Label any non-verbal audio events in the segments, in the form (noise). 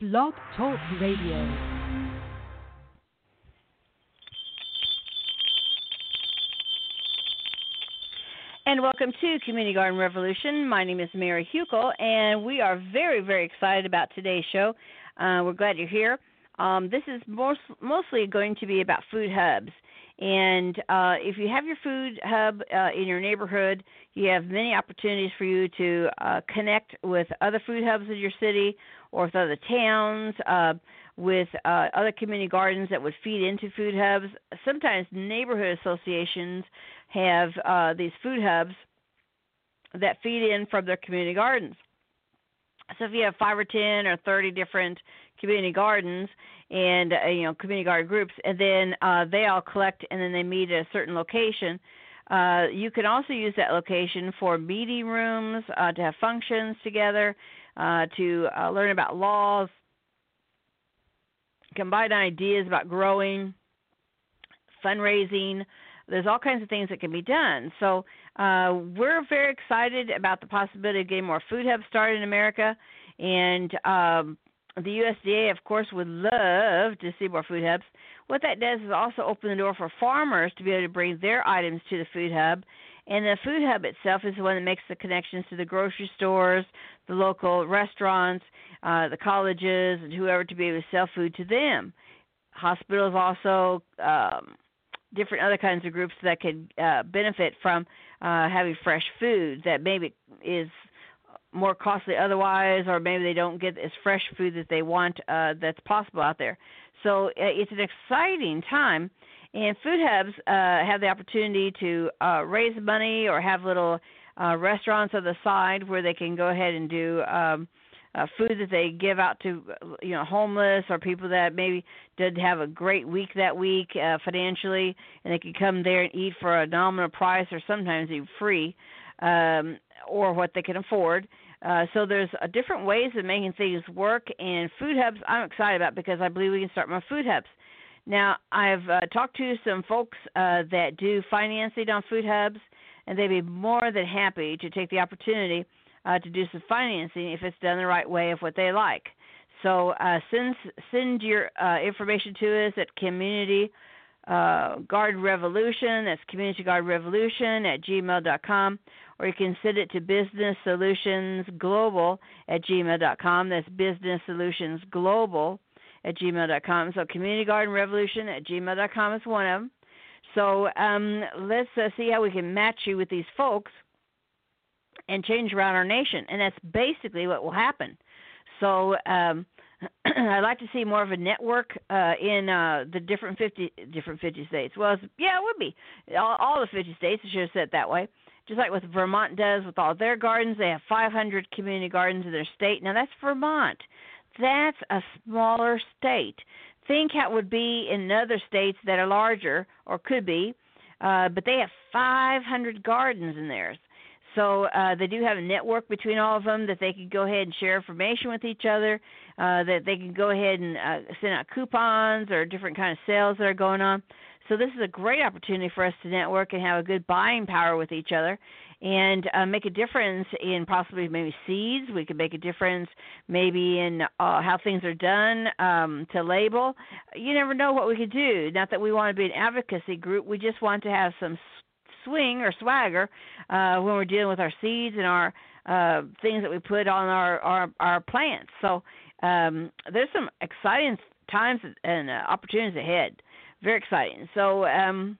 Blog Talk Radio. And welcome to Community Garden Revolution. My name is Mary Hukill, and we are very, very excited about today's show. Uh, we're glad you're here. Um, this is most, mostly going to be about food hubs. And uh, if you have your food hub uh, in your neighborhood, you have many opportunities for you to uh, connect with other food hubs in your city or with other towns, uh, with uh, other community gardens that would feed into food hubs. Sometimes neighborhood associations have uh, these food hubs that feed in from their community gardens. So if you have five or ten or thirty different community gardens and uh, you know community garden groups, and then uh, they all collect and then they meet at a certain location. Uh, you can also use that location for meeting rooms, uh, to have functions together, uh, to uh, learn about laws, combine ideas about growing, fundraising. There's all kinds of things that can be done. So uh, we're very excited about the possibility of getting more food hubs started in America, and um, the USDA, of course, would love to see more food hubs. What that does is also open the door for farmers to be able to bring their items to the food hub. And the food hub itself is the one that makes the connections to the grocery stores, the local restaurants, uh, the colleges, and whoever to be able to sell food to them. Hospitals also, um, different other kinds of groups that could uh, benefit from uh, having fresh food that maybe is more costly otherwise, or maybe they don't get as fresh food that they want uh, that's possible out there. So uh, it's an exciting time, and food hubs uh, have the opportunity to uh, raise money or have little uh, restaurants on the side where they can go ahead and do. Um, uh, food that they give out to you know homeless or people that maybe did have a great week that week uh, financially, and they can come there and eat for a nominal price or sometimes even free, um, or what they can afford. Uh, so there's uh, different ways of making things work, and food hubs I'm excited about because I believe we can start more food hubs. Now I've uh, talked to some folks uh, that do financing on food hubs, and they'd be more than happy to take the opportunity uh, to do some financing if it's done the right way of what they like. So uh, send send your uh, information to us at Community uh, Garden Revolution. That's Community Garden Revolution at gmail.com, or you can send it to Business Solutions Global at gmail.com. That's Business Solutions Global at gmail.com. So Community Garden Revolution at gmail.com is one of them. So um, let's uh, see how we can match you with these folks and change around our nation. And that's basically what will happen. So um, (clears throat) I'd like to see more of a network uh, in uh, the different 50 different 50 states. Well, yeah, it would be all, all the 50 states. I should have said it that way. Just like what Vermont does with all their gardens, they have 500 community gardens in their state. Now that's Vermont. That's a smaller state. Think how it would be in other states that are larger or could be, uh, but they have 500 gardens in theirs. So uh, they do have a network between all of them that they can go ahead and share information with each other. Uh, that they can go ahead and uh, send out coupons or different kind of sales that are going on. So this is a great opportunity for us to network and have a good buying power with each other, and uh, make a difference in possibly maybe seeds. We could make a difference maybe in uh, how things are done um, to label. You never know what we could do. Not that we want to be an advocacy group. We just want to have some swing or swagger uh, when we're dealing with our seeds and our uh, things that we put on our our, our plants. So um, there's some exciting times and uh, opportunities ahead. Very exciting. So um,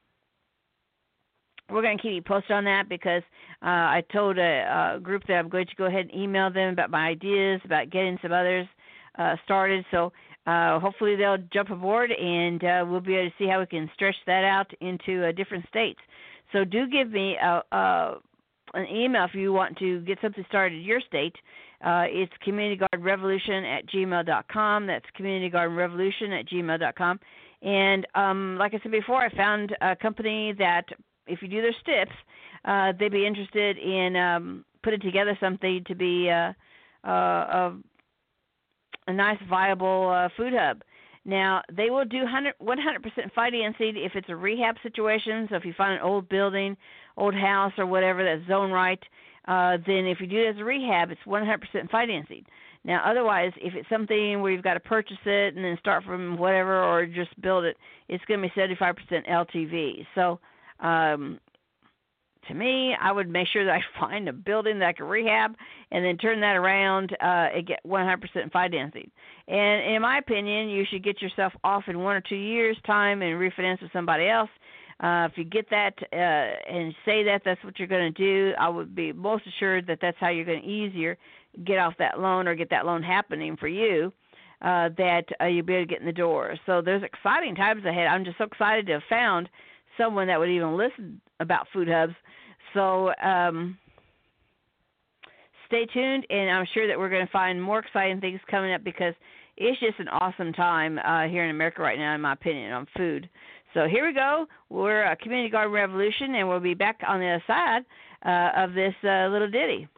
we're going to keep you posted on that because uh, I told a, a group that I'm going to go ahead and email them about my ideas about getting some others uh, started. So uh, hopefully they'll jump aboard and uh, we'll be able to see how we can stretch that out into uh, different states. So do give me a, a an email if you want to get something started in your state. Uh, it's Community Garden Revolution at gmail.com. That's Community Garden Revolution at gmail.com. And um, like I said before, I found a company that, if you do their stips, uh, they'd be interested in um, putting together something to be uh, uh, a, a nice, viable uh, food hub. Now, they will do 100, 100% financing if it's a rehab situation. So if you find an old building, old house, or whatever that's zone right, uh, then if you do it as a rehab, it's 100% financing. Now, otherwise, if it's something where you've got to purchase it and then start from whatever or just build it, it's going to be 75% LTV. So, um, to me, I would make sure that I (laughs) find a building that I can rehab and then turn that around uh, and get 100% financing. And in my opinion, you should get yourself off in one or two years' time and refinance with somebody else. Uh, if you get that uh, and say that that's what you're going to do, I would be most assured that that's how you're going to easier get off that loan or get that loan happening for you. Uh, that uh, you'll be able to get in the door. So there's exciting times ahead. I'm just so excited to have found someone that would even listen about food hubs. So um, stay tuned, and I'm sure that we're going to find more exciting things coming up because it's just an awesome time uh, here in America right now, in my opinion, on food. So here we go. We're a Community Garden Revolution, and we'll be back on the other side uh, of this uh, little ditty.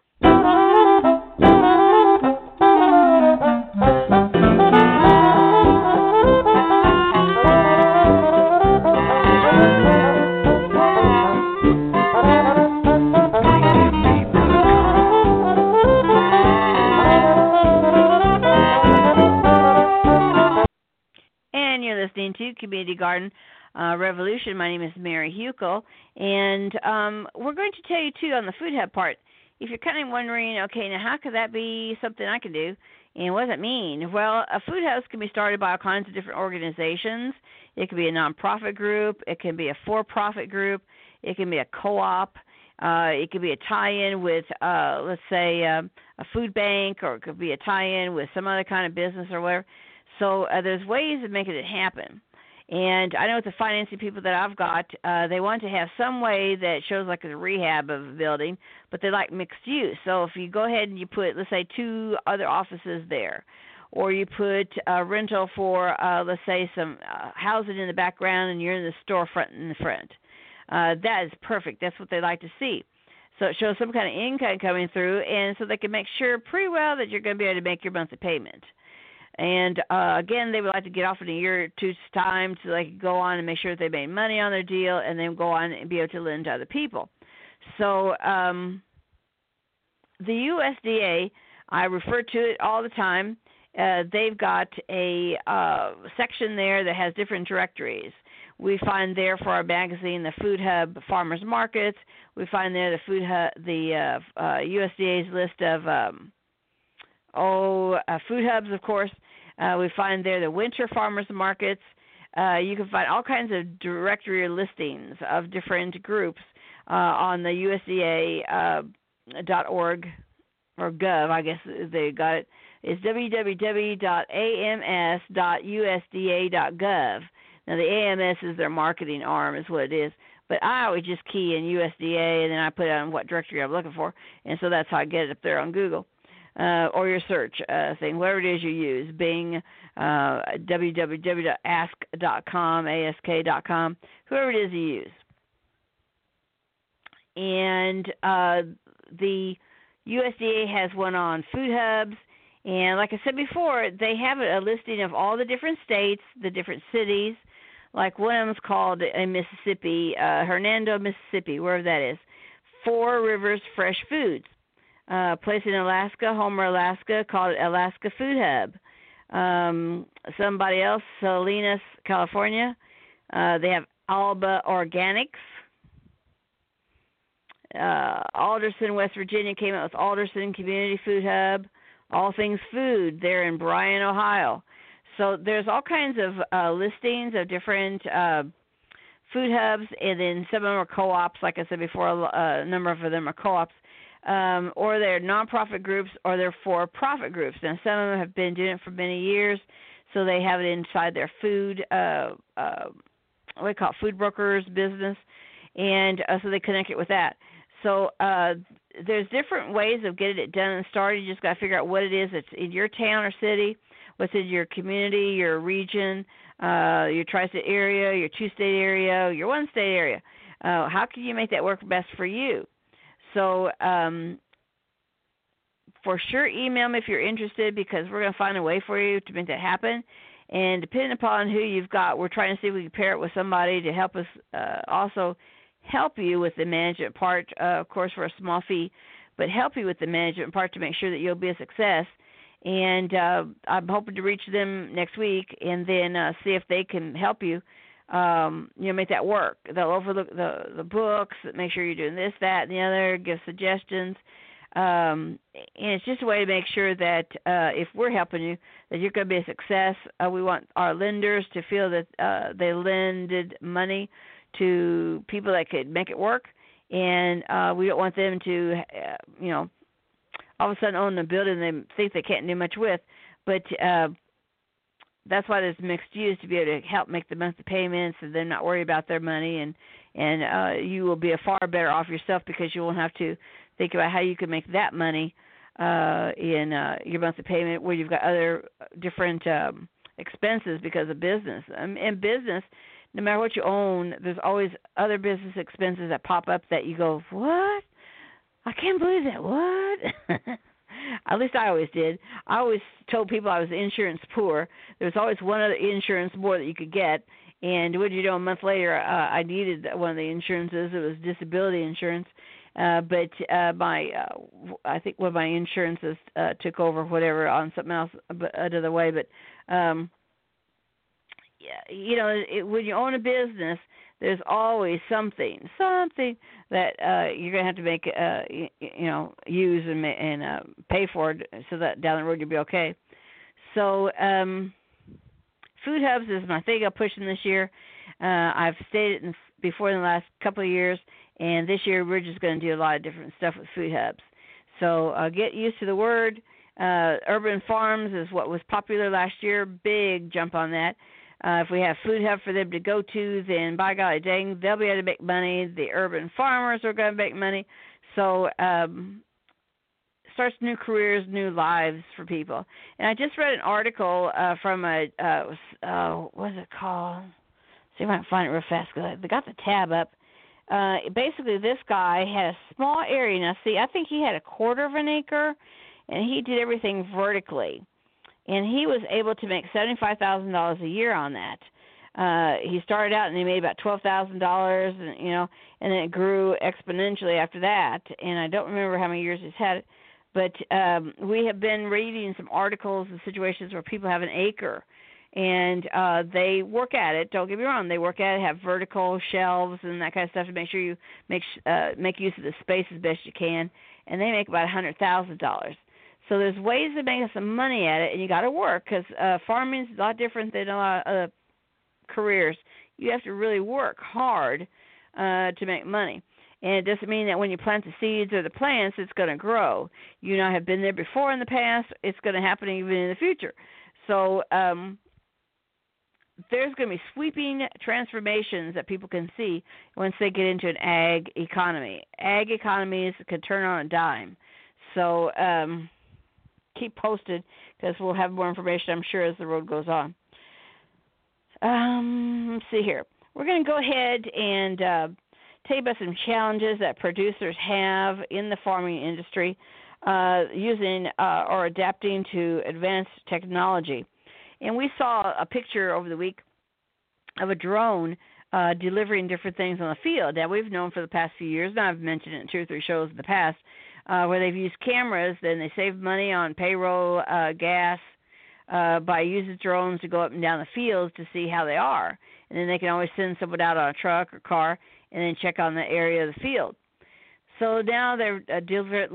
Uh, Revolution. My name is Mary Hukill, and um, we're going to tell you too on the food hub part. If you're kind of wondering, okay, now how could that be something I can do, and what does it mean? Well, a food house can be started by all kinds of different organizations. It can be a nonprofit group. It can be a for-profit group. It can be a co-op. Uh, it could be a tie-in with, uh, let's say, um, a food bank, or it could be a tie-in with some other kind of business or whatever. So uh, there's ways of making it happen. And I know with the financing people that I've got, uh, they want to have some way that shows like a rehab of a building, but they like mixed use. So if you go ahead and you put, let's say, two other offices there, or you put a rental for, uh, let's say, some uh, housing in the background, and you're in the storefront in the front, uh, that is perfect. That's what they like to see. So it shows some kind of income coming through, and so they can make sure pretty well that you're going to be able to make your monthly payment. And uh, again, they would like to get off in a year or two's time so they can go on and make sure that they made money on their deal and then go on and be able to lend to other people. So um, the USDA, I refer to it all the time. Uh, they've got a uh, section there that has different directories. We find there for our magazine the Food Hub Farmers Markets. We find there the Food Hub, the uh, uh, USDA's list of um, oh uh, food hubs, of course. Uh, we find there the winter farmers markets. Uh, you can find all kinds of directory listings of different groups uh, on the USDA uh, or gov. I guess they got it. It's www.ams.usda.gov. Now the AMS is their marketing arm, is what it is. But I always just key in USDA and then I put on what directory I'm looking for, and so that's how I get it up there on Google uh, or your search uh, thing, whatever it is you use, Bing, uh, www.ask.com, ask.com, whoever it is you use. And uh, the USDA has one on food hubs. And like I said before, they have a listing of all the different states, the different cities. Like one of them's called in Mississippi, uh, Hernando, Mississippi, wherever that is. Four Rivers Fresh Foods uh, place in Alaska, Homer, Alaska, called it Alaska Food Hub. Um, somebody else, Salinas, California, uh, they have Alba Organics. Uh, Alderson, West Virginia came out with Alderson Community Food Hub. All Things Food there in Bryan, Ohio. So there's all kinds of uh, listings of different uh, food hubs, and then some of them are co-ops. Like I said before, a, a number of them are co-ops um, or they're nonprofit groups, or they're for-profit groups. Now, some of them have been doing it for many years, so they have it inside their food, uh, uh, what we call it, food brokers business, and uh, so they connect it with that. so uh, there's different ways of getting it done and started. You just got to figure out what it is that's in your town or city, what's in your community, your region, uh, your tri-state area, your two-state area, your one-state area. Uh, how can you make that work best for you? So um, for sure, email me if you're interested because we're going to find a way for you to make that happen. And depending upon who you've got, we're trying to see if we can pair it with somebody to help us uh, also help you with the management part, uh, of course, for a small fee, but help you with the management part to make sure that you'll be a success. And uh, I'm hoping to reach them next week and then uh, see if they can help you. Um, you know, make that work. They'll overlook the the books, make sure you're doing this, that, and the other, give suggestions. Um, and it's just a way to make sure that uh, if we're helping you, that you're going to be a success. Uh, we want our lenders to feel that uh, they lended money to people that could make it work, and uh, we don't want them to, uh, you know, all of a sudden own a building they think they can't do much with. But uh, that's why there's mixed use to be able to help make the monthly payments and then not worry about their money and and uh you will be a far better off yourself because you won't have to think about how you can make that money uh in uh your monthly payment where you've got other different um expenses because of business. Um, in business, no matter what you own, there's always other business expenses that pop up that you go, "What? I can't believe that. What?" (laughs) At least I always did. I always told people I was insurance poor. There was always one other insurance more that you could get. And what did you know? A month later, uh, I needed one of the insurances. It was disability insurance. Uh, but uh, my, uh, I think one of my insurances uh, took over whatever on something else another way. But um, yeah, you know, it, when you own a business, there's always something, something that uh, you're gonna have to make, uh, you, you know, use and and uh, pay for, it so that down the road you'll be okay. So, um, food hubs is my thing I'm pushing this year. Uh, I've stated in, before in the last couple of years, and this year we're just going to do a lot of different stuff with food hubs. So uh, get used to the word. Uh, urban farms is what was popular last year. Big jump on that. Uh, if we have food hub for them to go to, then by golly dang, they'll be able to make money. The urban farmers are going to make money. So um, starts new careers, new lives for people. And I just read an article uh, from a uh, uh, what's it called? See if I can find it real fast. Cause they got the tab up. Uh, basically, this guy had a small area. Now, see, I think he had a quarter of an acre, and he did everything vertically and he was able to make seventy five thousand dollars a year on that. Uh he started out and he made about twelve thousand dollars and you know and then it grew exponentially after that. And I don't remember how many years he's had it but um we have been reading some articles and situations where people have an acre and uh they work at it. Don't get me wrong they work at it have vertical shelves and that kind of stuff to make sure you make uh make use of the space as best you can. And they make about a hundred thousand dollars so there's ways to make some money at it, and you got to work because uh, farming is a lot different than a lot of other careers. You have to really work hard uh, to make money. And it doesn't mean that when you plant the seeds or the plants, it's going to grow. You know, have been there before in the past. It's going to happen even in the future. So um, there's going to be sweeping transformations that people can see once they get into an ag economy. Ag economies can turn on a dime. So um, keep posted because we'll have more information, I'm sure, as the road goes on. Um, let's see here. We're going to go ahead and uh, tell you about some challenges that producers have in the farming industry uh, using uh, or adapting to advanced technology. And we saw a picture over the week of a drone uh, delivering different things on the field that we've known for the past few years. Now I've mentioned it in two or three shows in the past uh, where they've used cameras, then they save money on payroll, uh, gas, uh, by using drones to go up and down the fields to see how they are, and then they can always send someone out on a truck or car and then check on the area of the field. So now they're uh, deliver,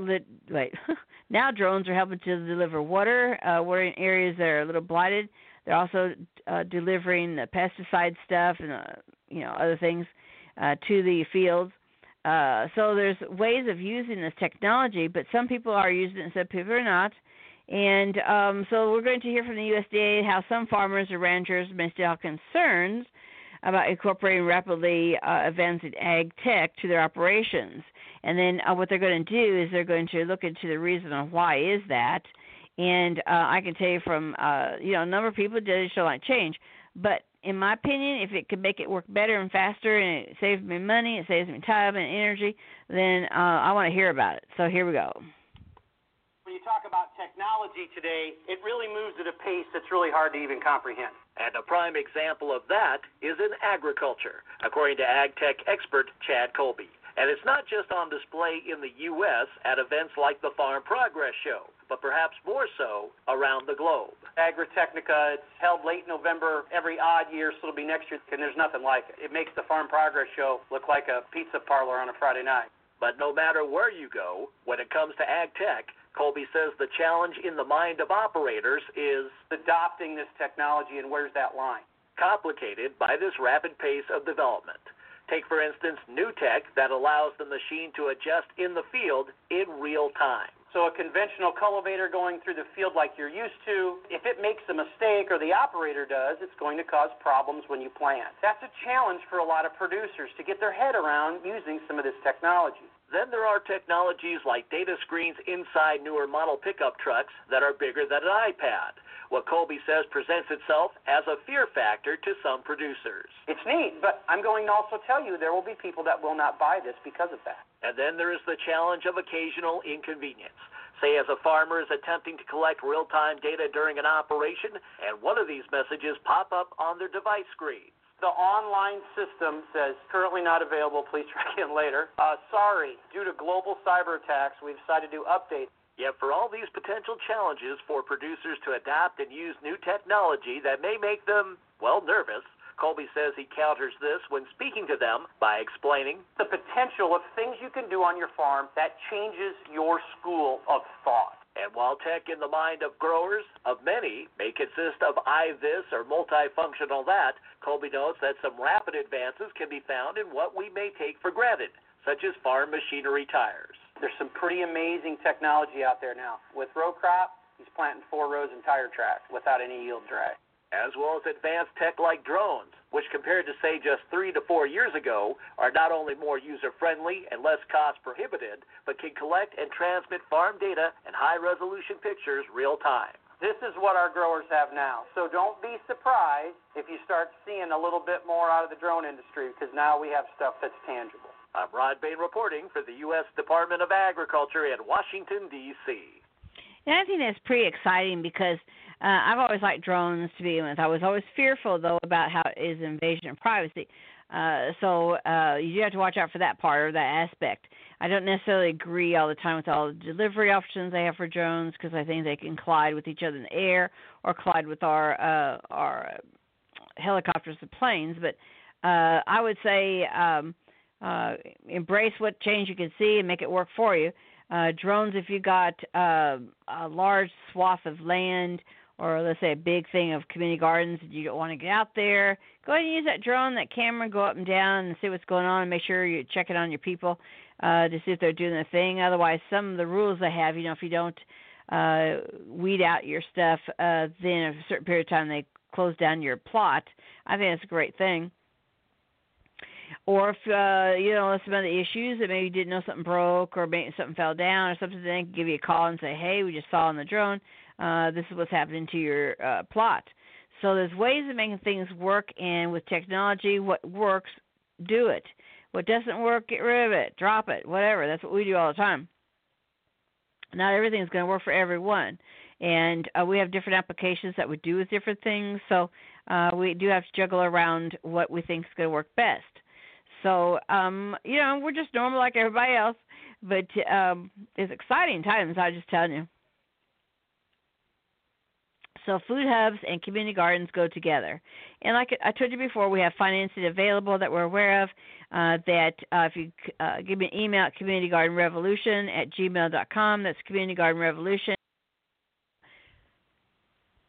wait. (laughs) now drones are helping to deliver water, uh, water in areas that are a little blighted. They're also uh, delivering the pesticide stuff and uh, you know other things uh, to the fields. Uh, so there's ways of using this technology, but some people are using it and some people are not. And um, so we're going to hear from the USDA how some farmers or ranchers may still have concerns about incorporating rapidly uh, ag tech to their operations. And then uh, what they're going to do is they're going to look into the reason of why is that. And uh, I can tell you from uh, you know a number of people digital like change, but in my opinion, if it could make it work better and faster and it saves me money, it saves me time and energy, then uh, I want to hear about it. So here we go. When you talk about technology today, it really moves at a pace that's really hard to even comprehend. And a prime example of that is in agriculture, according to ag tech expert Chad Colby. And it's not just on display in the U.S. at events like the Farm Progress Show, but perhaps more so around the globe. Agritechnica, it's held late November every odd year, so it'll be next year, and there's nothing like it. It makes the Farm Progress Show look like a pizza parlor on a Friday night. But no matter where you go, when it comes to ag tech, Colby says the challenge in the mind of operators is adopting this technology, and where's that line? Complicated by this rapid pace of development. Take, for instance, new tech that allows the machine to adjust in the field in real time. So, a conventional cultivator going through the field like you're used to, if it makes a mistake or the operator does, it's going to cause problems when you plant. That's a challenge for a lot of producers to get their head around using some of this technology. Then there are technologies like data screens inside newer model pickup trucks that are bigger than an iPad what Colby says presents itself as a fear factor to some producers. It's neat, but I'm going to also tell you there will be people that will not buy this because of that. And then there is the challenge of occasional inconvenience. Say, as a farmer is attempting to collect real time data during an operation, and one of these messages pop up on their device screen. The online system says currently not available. Please try again later. Uh, sorry, due to global cyber attacks, we decided to update. Yet, for all these potential challenges for producers to adapt and use new technology that may make them, well, nervous, Colby says he counters this when speaking to them by explaining the potential of things you can do on your farm that changes your school of thought. And while tech in the mind of growers, of many, may consist of I this or multifunctional that, Colby notes that some rapid advances can be found in what we may take for granted, such as farm machinery tires. There's some pretty amazing technology out there now. With row crop, he's planting four rows in tire track without any yield drag. As well as advanced tech like drones, which compared to say just three to four years ago, are not only more user friendly and less cost prohibited, but can collect and transmit farm data and high resolution pictures real time. This is what our growers have now. So don't be surprised if you start seeing a little bit more out of the drone industry because now we have stuff that's tangible. I'm Rod Bain reporting for the U.S. Department of Agriculture in Washington, D.C. And I think that's pretty exciting because uh, I've always liked drones to begin with. I was always fearful, though, about how it is invasion of privacy. Uh, so uh, you do have to watch out for that part or that aspect. I don't necessarily agree all the time with all the delivery options they have for drones because I think they can collide with each other in the air or collide with our uh, our helicopters and planes. But uh, I would say um, uh, embrace what change you can see and make it work for you. Uh, drones, if you got uh, a large swath of land or let's say a big thing of community gardens and you don't want to get out there, go ahead and use that drone, that camera, go up and down and see what's going on and make sure you're checking on your people uh, to see if they're doing their thing. Otherwise, some of the rules they have, you know, if you don't uh, weed out your stuff, uh, then a certain period of time they close down your plot. I think that's a great thing or if uh, you know some of the issues that maybe you didn't know something broke or maybe something fell down or something, they can give you a call and say, "Hey, we just saw on the drone. Uh, this is what's happening to your uh, plot." So there's ways of making things work, and with technology, what works, do it. What doesn't work, get rid of it, drop it, whatever. That's what we do all the time. Not everything is going to work for everyone, and uh, we have different applications that we do with different things. So uh, we do have to juggle around what we think is going to work best. So, um, you know, we're just normal like everybody else, but um, it's exciting times. I'm just telling you. So food hubs and community gardens go together. And like I told you before, we have financing available that we're aware of. Uh, that uh, if you uh, give me an email at communitygardenrevolution at gmail.com, that's Community Garden Revolution.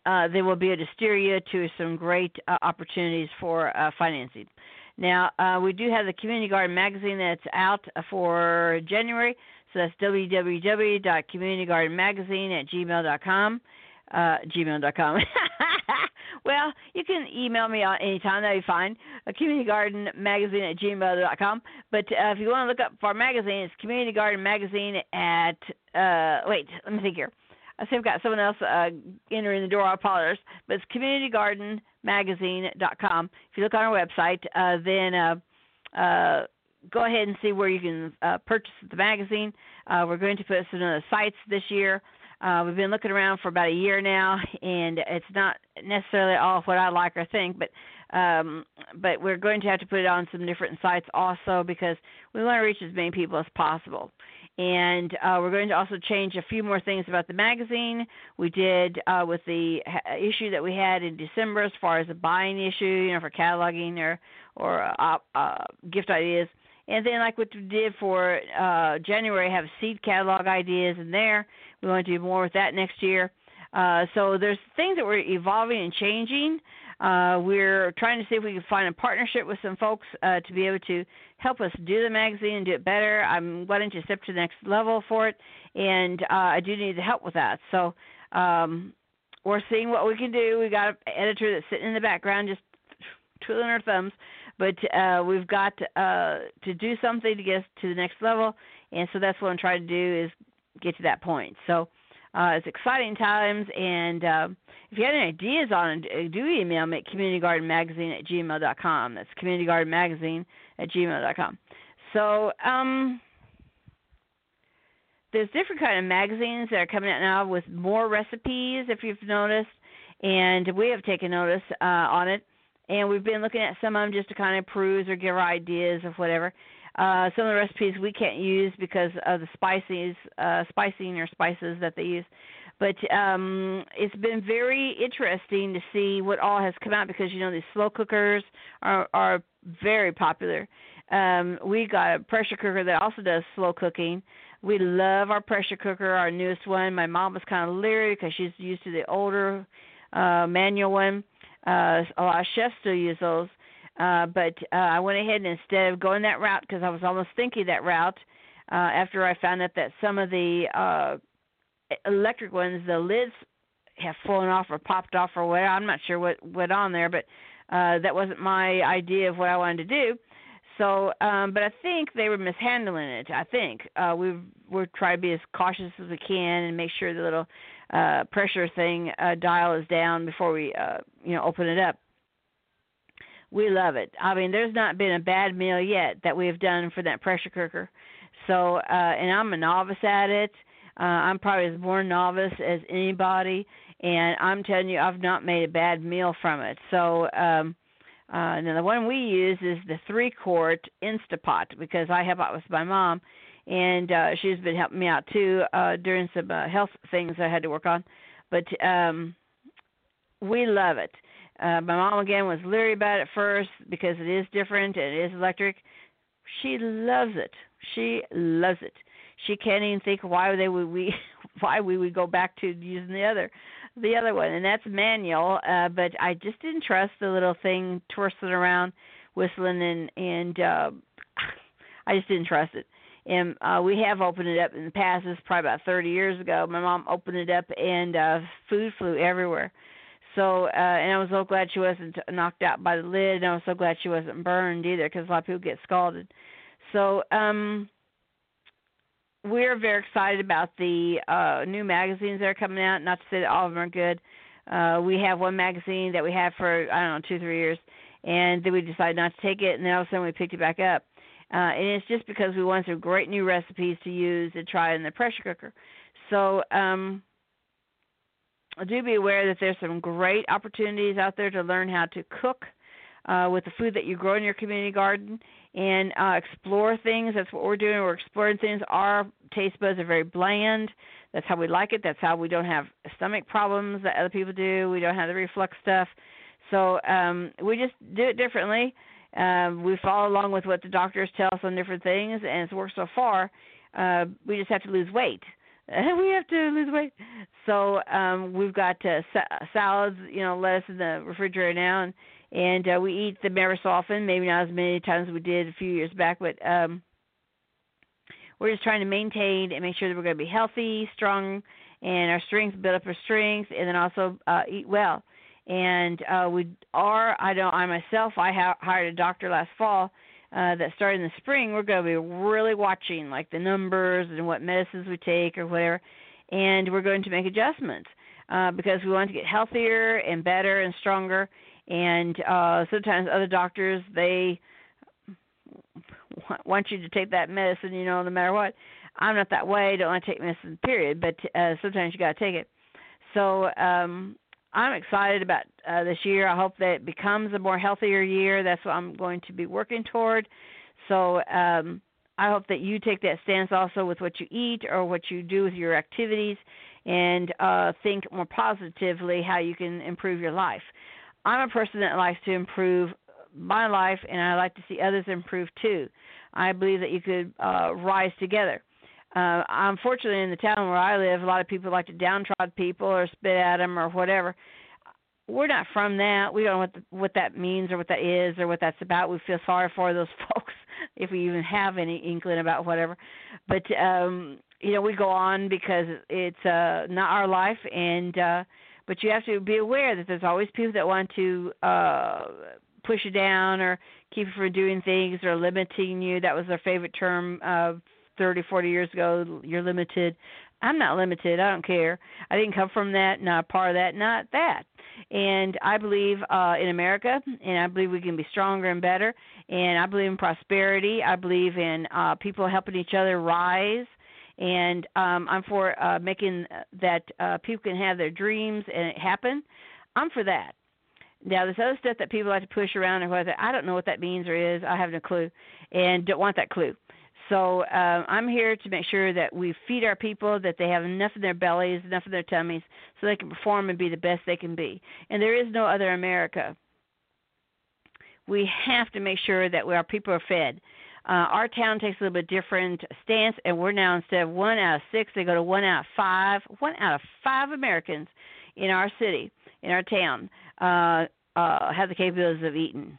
Uh, they will be able to steer you to some great uh, opportunities for uh, financing. Now, uh, we do have the Community Garden magazine that's out for January. So that's www.communitygardenmagazine at gmail.com. Uh, gmail.com. (laughs) Well, you can email me anytime. That'd be fine. Uh, Community Garden Magazine at gmail.com. But uh, if you want to look up for our magazine, it's Community Garden Magazine at, uh, wait, let me think here. I see I've got someone else uh, entering the door. I apologize. But it's communitygardenmagazine.com. If you look on our website, uh, then uh, uh, go ahead and see where you can uh, purchase the magazine. Uh, we're going to put some other sites this year. Uh, we've been looking around for about a year now, and it's not necessarily all what I like or think, but um, but we're going to have to put it on some different sites also because we want to reach as many people as possible. And uh, we're going to also change a few more things about the magazine. We did uh, with the issue that we had in December, as far as a buying issue, you know, for cataloging or or uh, uh, gift ideas. And then, like what we did for uh, January, have seed catalog ideas in there. We want to do more with that next year. Uh, so there's things that we're evolving and changing. Uh, we're trying to see if we can find a partnership with some folks uh, to be able to help us do the magazine and do it better. I'm wanting to step to the next level for it, and uh, I do need the help with that. So um, we're seeing what we can do. We got an editor that's sitting in the background just twiddling her thumbs, but uh, we've got uh, to do something to get us to the next level, and so that's what I'm trying to do is get to that point. So uh, it's exciting times, and uh, if you have any ideas on it, do email me at communitygardenmagazine at gmail.com. That's communitygardenmagazine at gmail.com. So um, there's different kind of magazines that are coming out now with more recipes, if you've noticed, and we have taken notice uh, on it and we've been looking at some of them just to kind of peruse or give our ideas of whatever. Uh, some of the recipes we can't use because of the spices, uh, spicing or spices that they use. But um, it's been very interesting to see what all has come out because you know these slow cookers are are very popular. Um, we got a pressure cooker that also does slow cooking. We love our pressure cooker, our newest one. My mom was kind of leery because she's used to the older uh, manual one uh, a lot of chefs still use those. Uh, but uh, I went ahead and instead of going that route, because I was almost thinking that route, uh, after I found out that some of the uh, electric ones, the lids have fallen off or popped off or whatever. I'm not sure what went on there, but uh, that wasn't my idea of what I wanted to do. So, um, but I think they were mishandling it. I think uh, we we're trying to be as cautious as we can and make sure the little uh, pressure thing uh, dial is down before we uh, you know open it up. We love it. I mean, there's not been a bad meal yet that we have done for that pressure cooker. So, uh, and I'm a novice at it. Uh, I'm probably as more novice as anybody, and I'm telling you, I've not made a bad meal from it. So, um, uh, now the one we use is the three quart Instapot because I help out with my mom, and uh, she's been helping me out too uh, during some uh, health things I had to work on. But um, we love it. Uh, my mom again was leery about it first because it is different and it is electric. She loves it. She loves it. She can't even think why they would we (laughs) why we would go back to using the other the other one, and that's manual. Uh, but I just didn't trust the little thing twisting around, whistling, and and uh, (sighs) I just didn't trust it and uh we have opened it up in the past this is probably about thirty years ago my mom opened it up and uh food flew everywhere so uh and i was so glad she wasn't knocked out by the lid and i was so glad she wasn't burned either because a lot of people get scalded. So um we're very excited about the uh new magazines that are coming out. Not to say that all of them are good. Uh we have one magazine that we had for i don't know two three years and then we decided not to take it and then all of a sudden we picked it back up. Uh, and it's just because we want some great new recipes to use and try in the pressure cooker. So um, do be aware that there's some great opportunities out there to learn how to cook uh, with the food that you grow in your community garden and uh, explore things. That's what we're doing. We're exploring things. Our taste buds are very bland. That's how we like it. That's how we don't have stomach problems that other people do. We don't have the reflux stuff. So um, we just do it differently. Um, we follow along with what the doctors tell us on different things, and it's worked so far. Uh, we just have to lose weight. (laughs) we have to lose weight. So um, we've got uh, sa- salads, you know, lettuce in the refrigerator now, and and uh, we eat them ever so often. Maybe not as many times as we did a few years back, but um, we're just trying to maintain and make sure that we're going to be healthy, strong, and our strength build up our strength, and then also uh, eat well And uh, we are. I know. I myself. I ha- hired a doctor last fall. Uh, that start in the spring, we're going to be really watching like the numbers and what medicines we take or whatever, and we're going to make adjustments uh, because we want to get healthier and better and stronger. And uh, sometimes other doctors they (laughs) want you to take that medicine, you know, no matter what. I'm not that way. I Don't want to take medicine, period. But uh, sometimes you got to take it. So um, I'm excited about uh, this year. I hope that it becomes a more healthier year. That's what I'm going to be working toward. So um, I hope that you take that stance also with what you eat or what you do with your activities, and uh, think more positively how you can improve your life. I'm a person that likes to improve my life, and I like to see others improve too. I believe that you could uh, rise together. Uh, unfortunately, in the town where I live, a lot of people like to downtrod people or spit at them or whatever. We're not from that. We don't know what the, what that means or what that is or what that's about. We feel sorry for those (laughs) folks if we even have any inkling about whatever. But um, you know, we go on because it's uh, not our life, and uh, but you have to be aware that there's always people that want to uh, push you down or keep you from doing things or limiting you. That was their favorite term uh, 30, 40 years ago. You're limited. I'm not limited. I don't care. I didn't come from that, not part of that, not that. And I believe uh, in America, and I believe we can be stronger and better. And I believe in prosperity. I believe in uh, people helping each other rise. And um, I'm for uh, making that uh, people can have their dreams and it happen. I'm for that. Now, there's other stuff that people like to push around and whether I don't know what that means or is. I have no clue, and don't want that clue. So uh, I'm here to make sure that we feed our people, that they have enough in their bellies, enough in their tummies, so they can perform and be the best they can be. And there is no other America. We have to make sure that our people are fed. Uh, our town takes a little bit different stance, and we're now instead of one out of six, they go to one out of five. One out of five Americans in our city, in our town, uh, uh, have the capabilities of eating.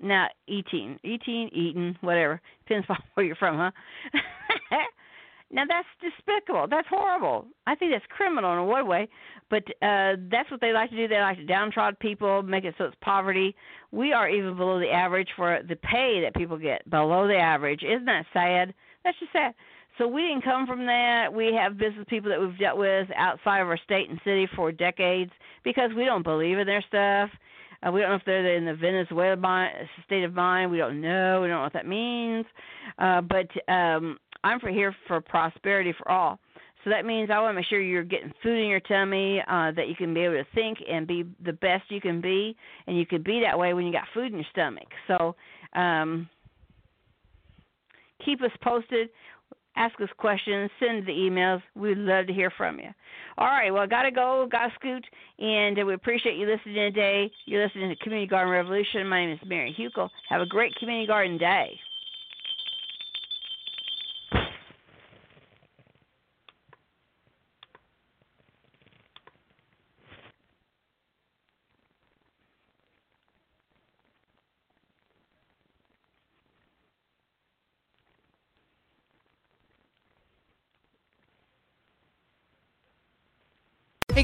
Not eating, eating, eating, whatever. Depends on (laughs) where you're from, huh? (laughs) now that's despicable. That's horrible. I think that's criminal in one way, but uh that's what they like to do. They like to downtrod people, make it so it's poverty. We are even below the average for the pay that people get. Below the average. Isn't that sad? That's just sad. So we didn't come from that. We have business people that we've dealt with outside of our state and city for decades because we don't believe in their stuff. Uh, we don't know if they're in the Venezuela state of mind. We don't know. We don't know what that means. Uh, but um, I'm for here for prosperity for all. So that means I want to make sure you're getting food in your tummy, uh, that you can be able to think and be the best you can be, and you can be that way when you got food in your stomach. So um, keep us posted ask us questions, send the emails. We'd love to hear from you. All right, well, got to go, got to scoot, and we appreciate you listening today. You're listening to Community Garden Revolution. My name is Mary Hukill. Have a great community garden day. Hey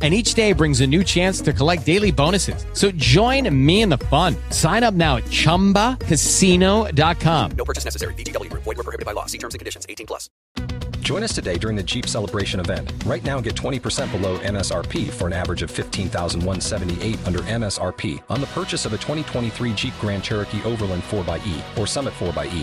and each day brings a new chance to collect daily bonuses. So join me in the fun. Sign up now at ChumbaCasino.com. No purchase necessary. VGW. Void were prohibited by law. See terms and conditions. 18 plus. Join us today during the Jeep Celebration event. Right now, get 20% below MSRP for an average of 15178 under MSRP on the purchase of a 2023 Jeep Grand Cherokee Overland 4xE or Summit 4xE.